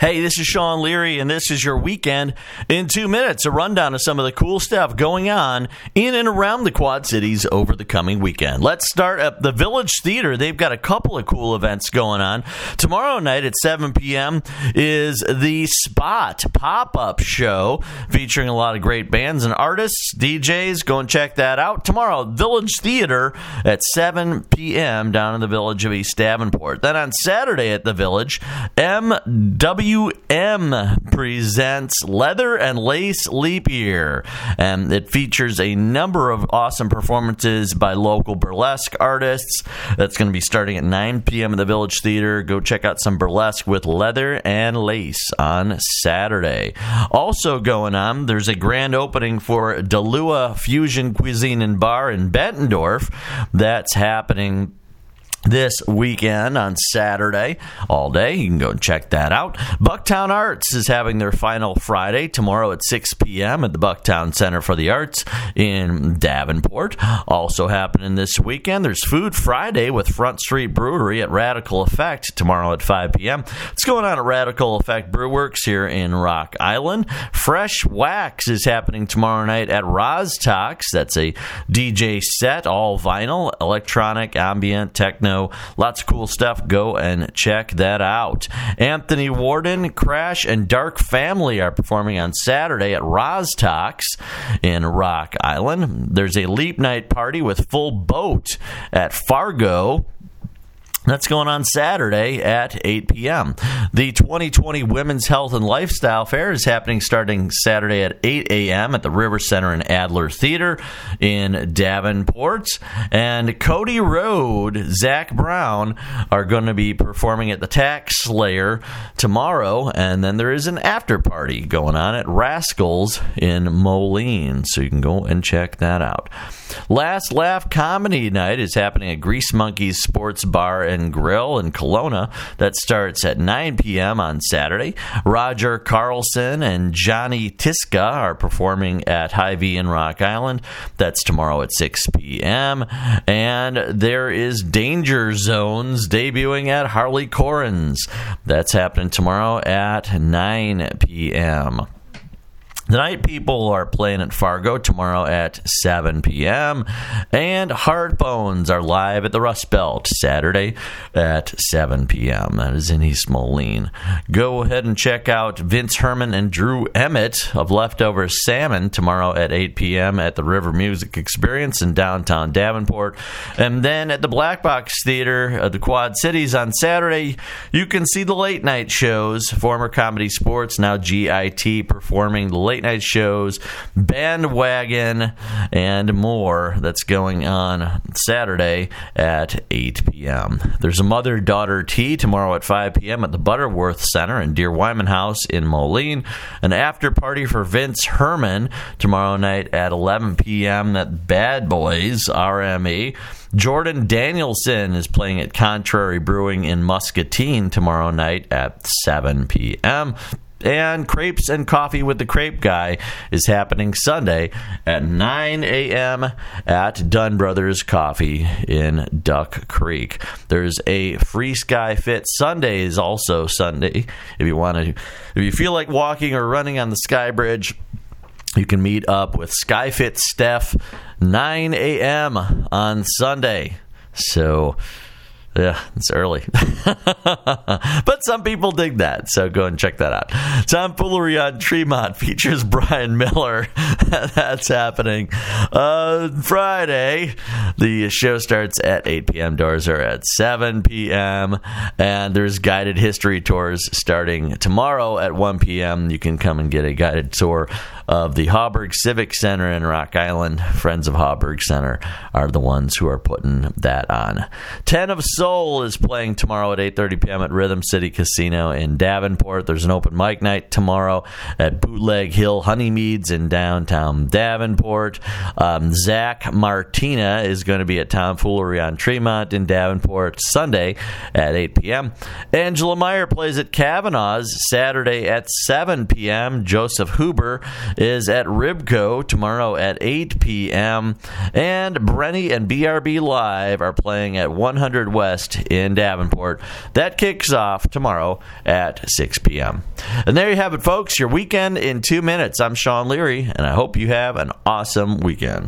Hey, this is Sean Leary, and this is your weekend in two minutes. A rundown of some of the cool stuff going on in and around the Quad Cities over the coming weekend. Let's start at the Village Theater. They've got a couple of cool events going on. Tomorrow night at 7 p.m. is the Spot pop up show featuring a lot of great bands and artists, DJs. Go and check that out. Tomorrow, Village Theater at 7 p.m. down in the village of East Davenport. Then on Saturday at the Village, MW WM presents Leather and Lace Leap Year. And it features a number of awesome performances by local burlesque artists. That's going to be starting at 9 p.m. at the Village Theater. Go check out some burlesque with leather and lace on Saturday. Also going on, there's a grand opening for Delua Fusion Cuisine and Bar in Bettendorf. That's happening this weekend on Saturday all day. You can go and check that out. Bucktown Arts is having their final Friday tomorrow at 6 p.m. at the Bucktown Center for the Arts in Davenport. Also happening this weekend, there's Food Friday with Front Street Brewery at Radicle Effect tomorrow at 5 p.m. What's going on at Radicle Effect Brewerks here in Rock Island? Fresh Wax is happening tomorrow night at Rozz-Tox. That's a DJ set, all vinyl, electronic, ambient, techno Lots of cool stuff. Go and check that out. Anthony Warden, Crash, and Dark Family are performing on Saturday at Rozz-Tox in Rock Island. There's a Leap Night party with full boat at Fargo that's going on Saturday at 8 p.m. The 2020 Women's Health and Lifestyle Fair is happening starting Saturday at 8 a.m. at the River Center and Adler Theater in Davenport. And Cody Road, Zach Brown are going to be performing at the Tax Slayer tomorrow. And then there is an after party going on at Rascals in Moline. So you can go and check that out. Last Laugh Comedy Night is happening at Grease Monkeys Sports Bar and Grill in Colona. That starts at 9 p.m. on Saturday. Roger Carlson and Johnny Tiska are performing at Hy-Vee in Rock Island. That's tomorrow at 6 p.m. And there is Danger Zones debuting at Harley Corin's. That's happening tomorrow at 9 p.m. The Night People are playing at Fargo tomorrow at 7 p.m. And Heartbones are live at the Rust Belt Saturday at 7 p.m. That is in East Moline. Go ahead and check out Vince Herman and Drew Emmitt of Leftover Salmon tomorrow at 8 p.m. at the River Music Experience in downtown Davenport. And then at the Black Box Theater at the Quad Cities on Saturday, you can see the late night shows. Former Comedy Sports, now GIT, performing the late late night shows, bandwagon, and more that's going on Saturday at 8 p.m. There's a mother daughter tea tomorrow at 5 p.m. at the Butterworth Center in Deere-Wiman House in Moline. An after party for Vince Herman tomorrow night at 11 p.m. at Bad Boys RME. Jordan Danielson is playing at Contrary Brewing in Muscatine tomorrow night at 7 p.m and crepes and coffee with the crepe guy is happening Sunday at 9 a.m. at Dunn Brothers Coffee in Duck Creek. There's a free Sky Fit Sunday is also Sunday. If you want to, if you feel like walking or running on the Sky Bridge. You can meet up with Skyfit Steph 9 a.m. on Sunday. So yeah, it's early. but some people dig that, so go and check that out. Tomfoolery on Tremont features Brian Miller. That's happening uh, Friday. The show starts at 8 p.m. Doors are at 7 p.m. And there's guided history tours starting tomorrow at 1 p.m. You can come and get a guided tour of the Hauberg Civic Center in Rock Island. Friends of Hauberg Center are the ones who are putting that on. Ten of Soul is playing tomorrow at 8:30 p.m. at Rhythm City Casino in Davenport. There's an open mic night tomorrow at Bootleg Hill Honeymeads in downtown Davenport. Um, Zach Martina is going to be at Tomfoolery on Tremont in Davenport Sunday at 8 p.m. Angela Meyer plays at Kavanaugh's Saturday at 7 p.m. Joseph Huber is at Ribco tomorrow at 8 p.m. And Brenny and BRB Live are playing at 100 West in Davenport. That kicks off tomorrow at 6 p.m. And there you have it, folks. Your weekend in two minutes. I'm Sean Leary, and I hope you have an awesome weekend.